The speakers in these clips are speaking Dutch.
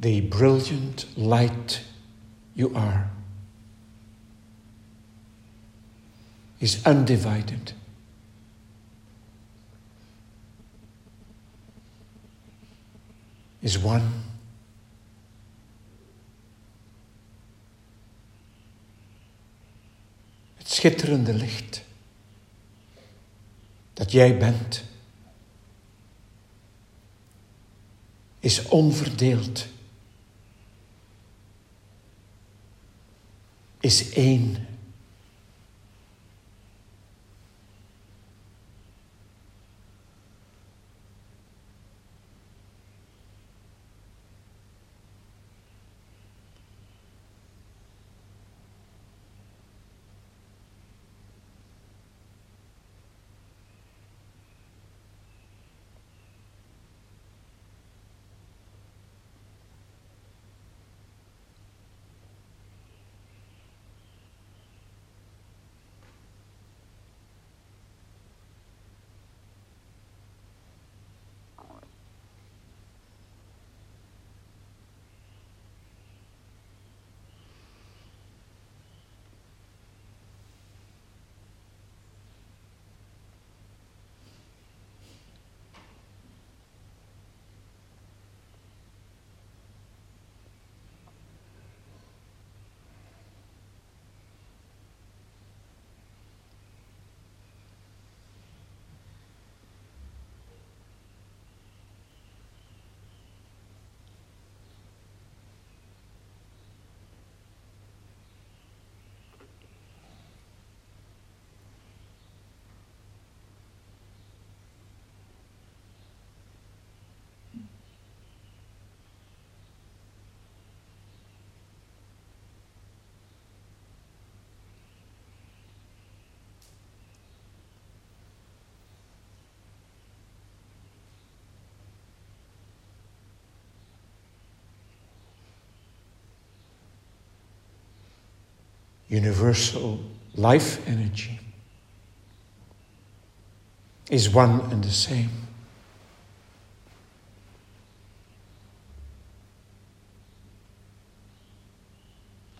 the brilliant light you are is undivided. Is one. Het schitterende licht dat jij bent, is onverdeeld. Is één. Universal life energy is one and the same.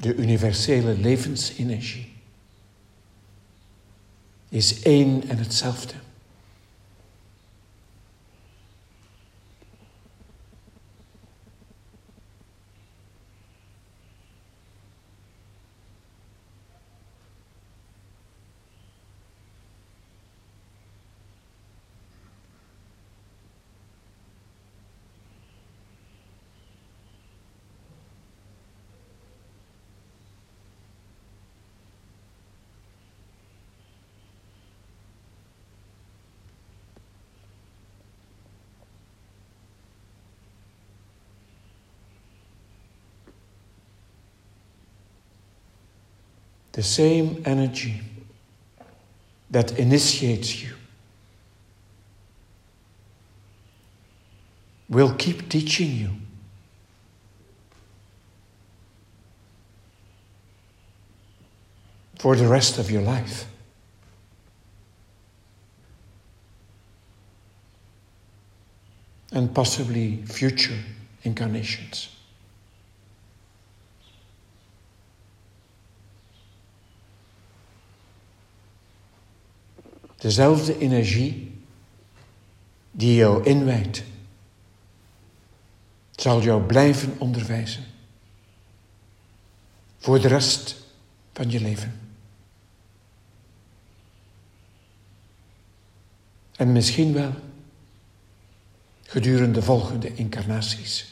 De universele levensenergie is één en hetzelfde. The same energy that initiates you will keep teaching you. For the rest of your life. And possibly future incarnations. Dezelfde energie die jou inwijdt, zal jou blijven onderwijzen. Voor de rest van je leven. En misschien wel gedurende volgende incarnaties.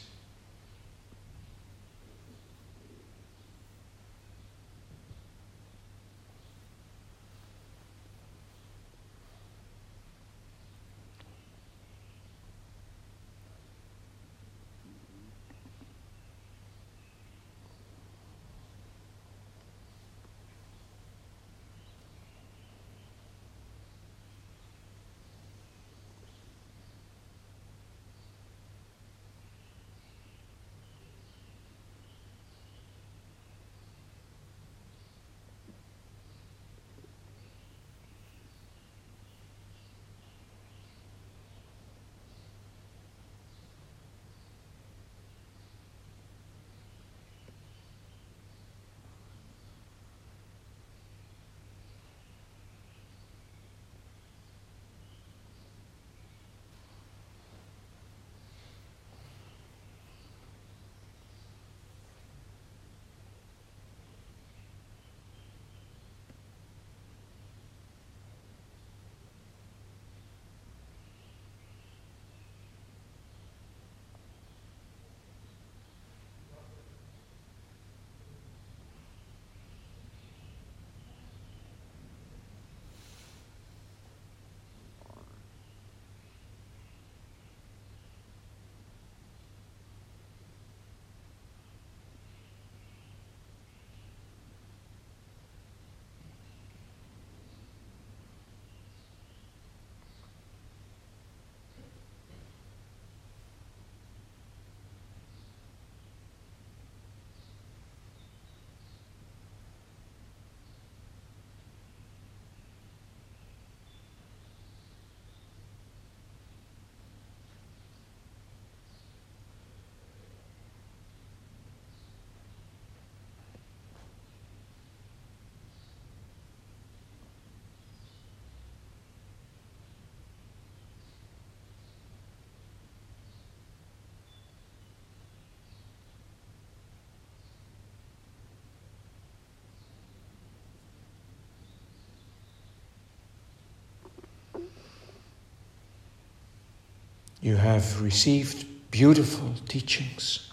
You have received beautiful teachings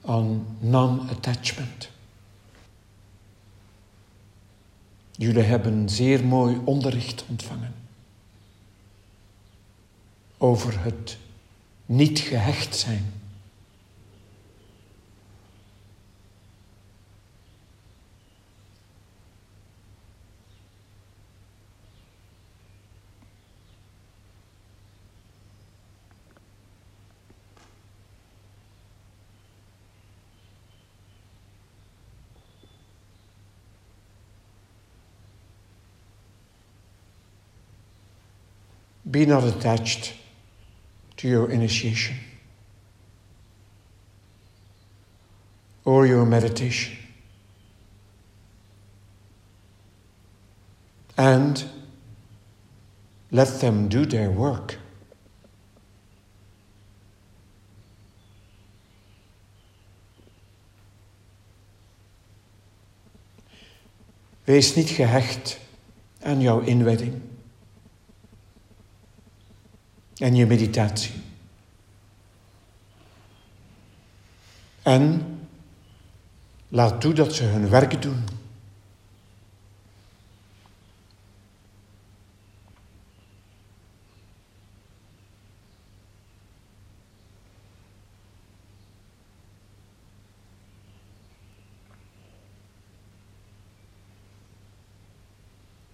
on non attachment. Jullie hebben zeer mooi onderricht ontvangen over het niet gehecht zijn. Be not attached to your initiation or your meditation. And let them do their work. Wees niet gehecht aan jouw inwedding en je meditatie. En laat toe dat ze hun werk doen.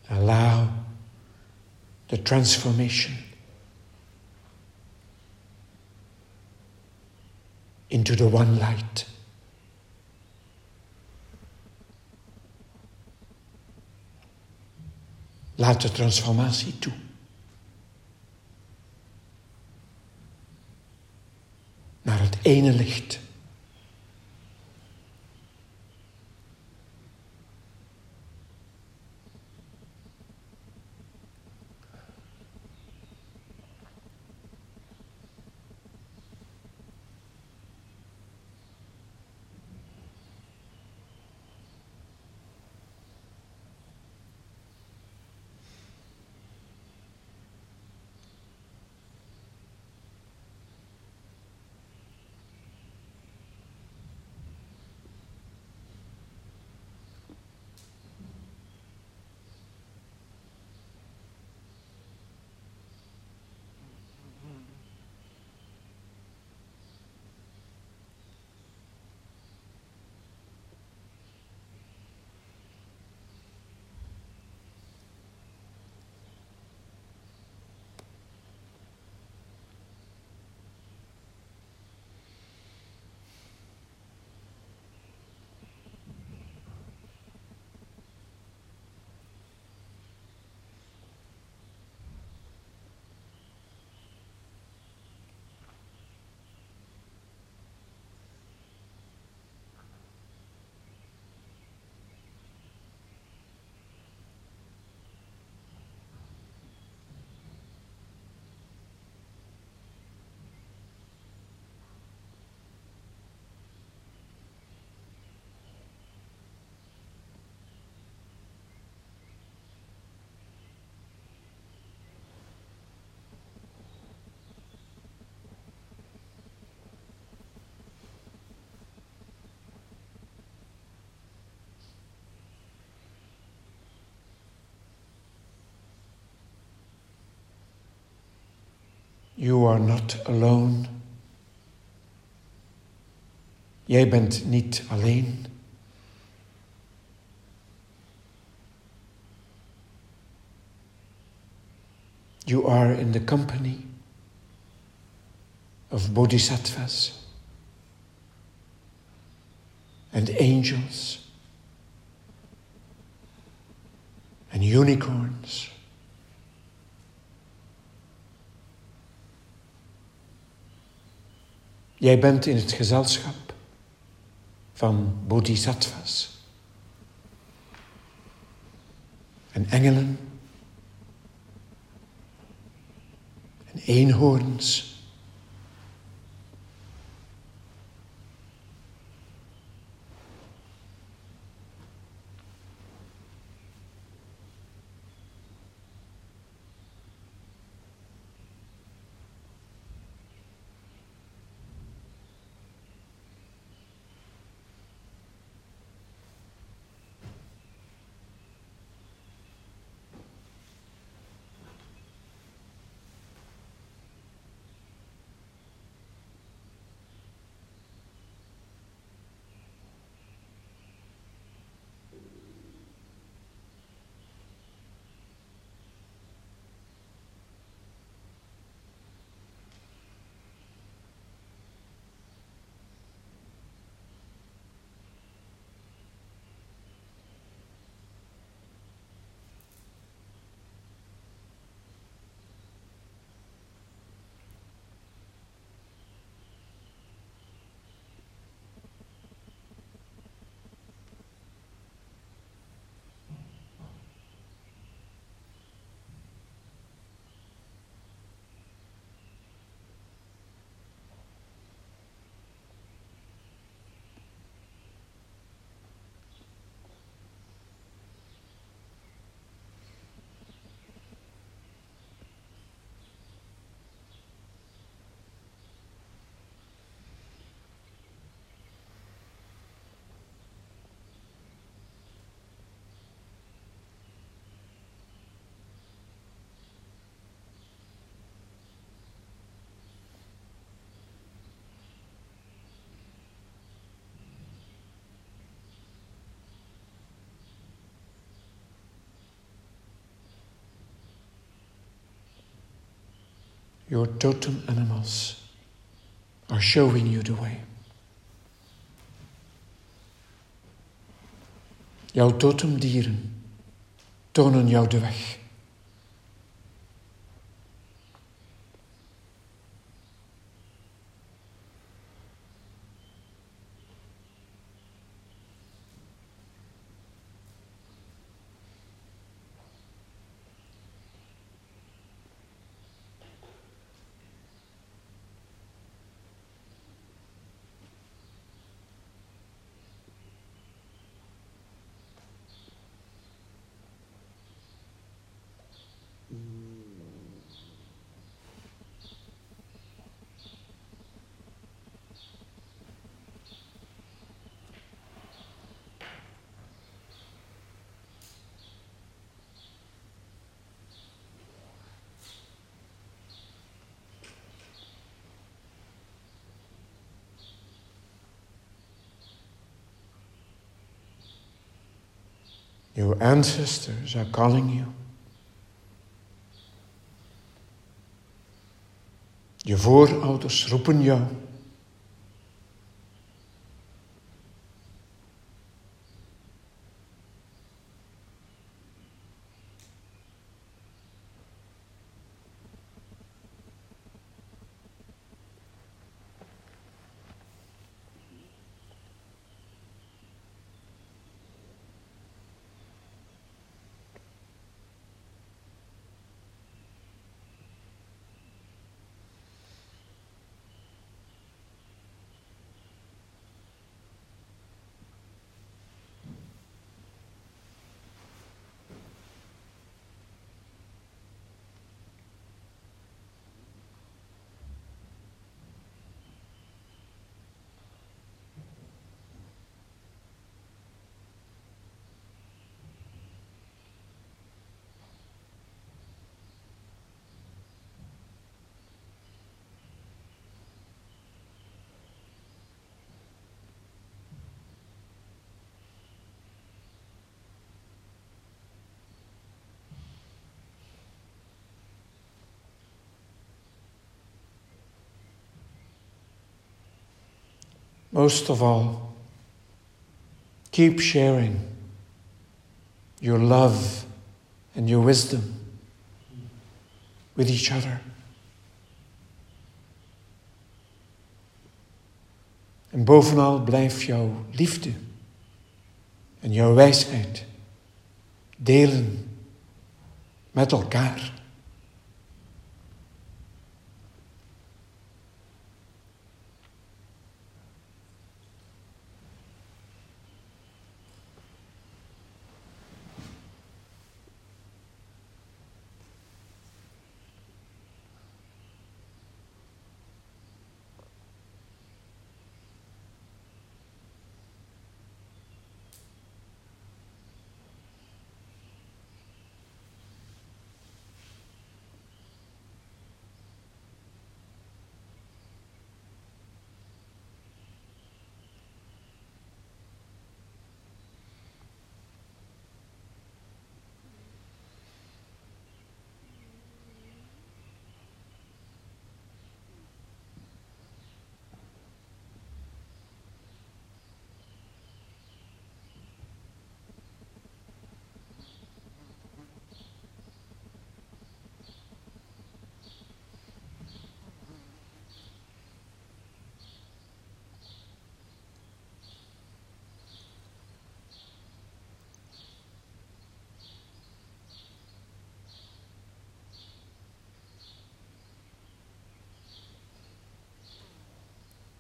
Allow the transformation into the one light. Laat de transformatie toe. Naar het ene licht. You are not alone. Jij bent niet alleen. You are in the company of bodhisattvas and angels and unicorns. Jij bent in het gezelschap van bodhisattvas en engelen en eenhoorns. Your totem animals are showing you the way. Jouw totemdieren tonen jou de weg. Your ancestors are calling you. Je voorouders roepen jou. Most of all, keep sharing your love and your wisdom with each other. En bovenal blijf jouw liefde en jouw wijsheid delen met elkaar.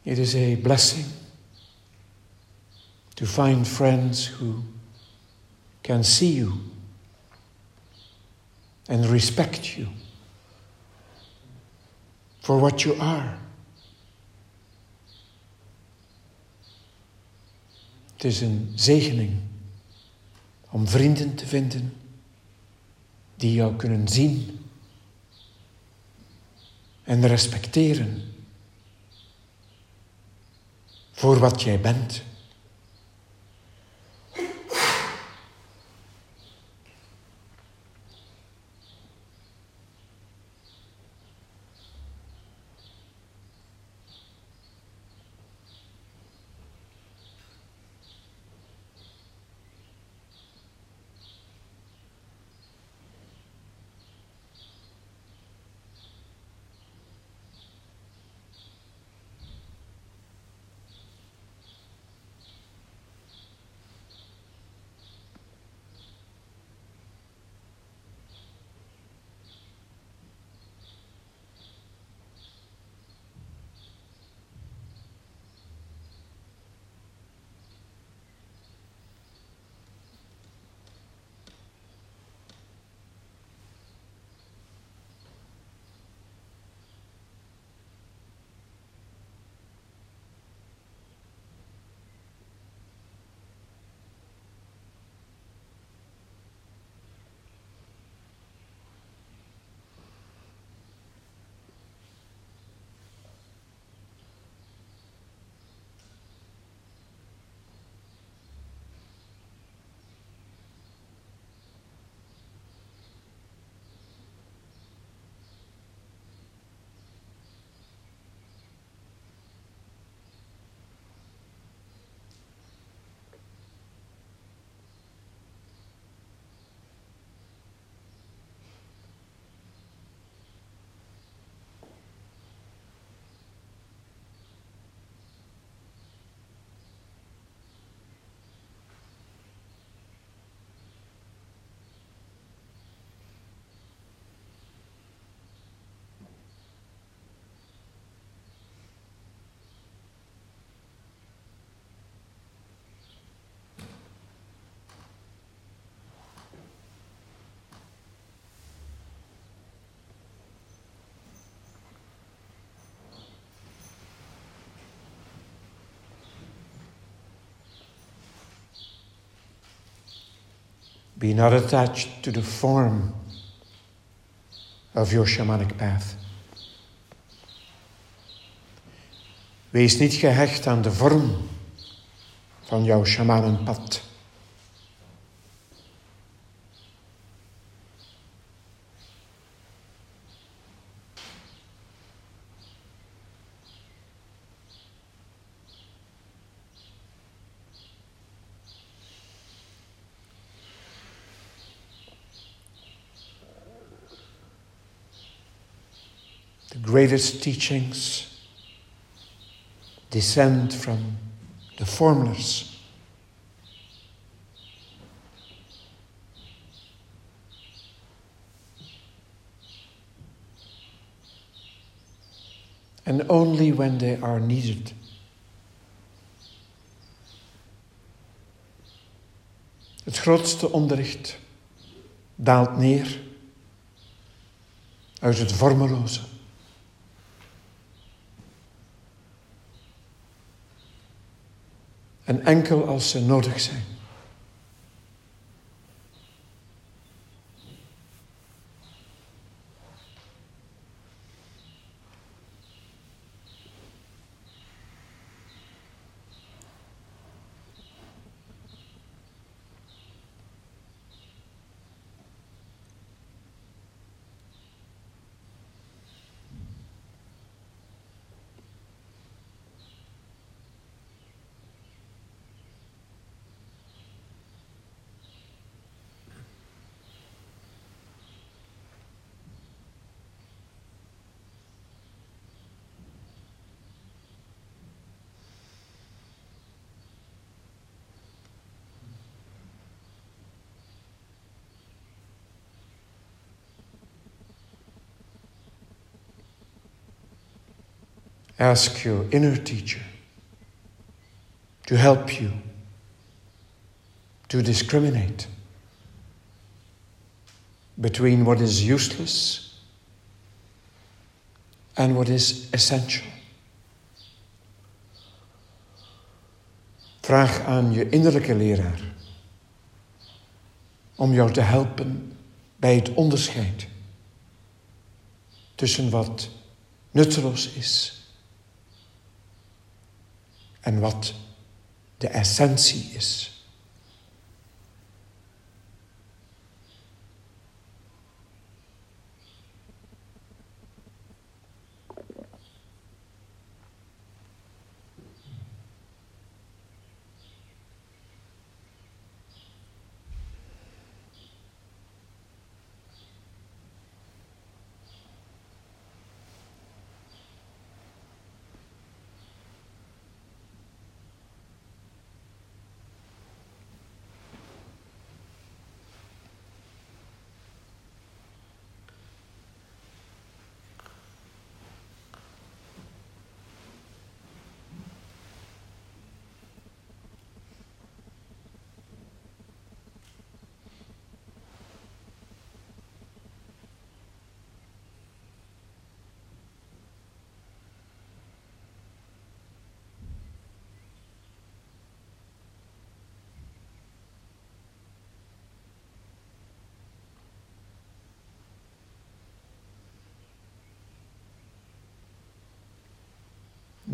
It is a blessing to find friends who can see you and respect you for what you are. Het is een zegening om vrienden te vinden die jou kunnen zien en respecteren voor wat jij bent. Be not attached to the form of your shamanic path. Wees niet gehecht aan de vorm van jouw shamanenpad. The greatest teachings descend from the formless. And only when they are needed. Het grootste onderricht daalt neer uit het vormeloze. En enkel als ze nodig zijn. Ask your inner teacher to help you to discriminate between what is useless and what is essential. Vraag aan je innerlijke leraar om jou te helpen bij het onderscheid tussen wat nutteloos is en wat de essentie is.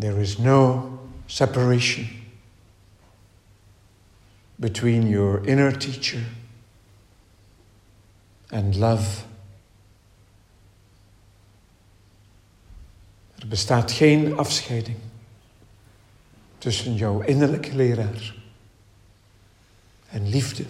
There is no separation between your inner teacher and love. Er bestaat geen afscheiding tussen jouw innerlijke leraar en liefde.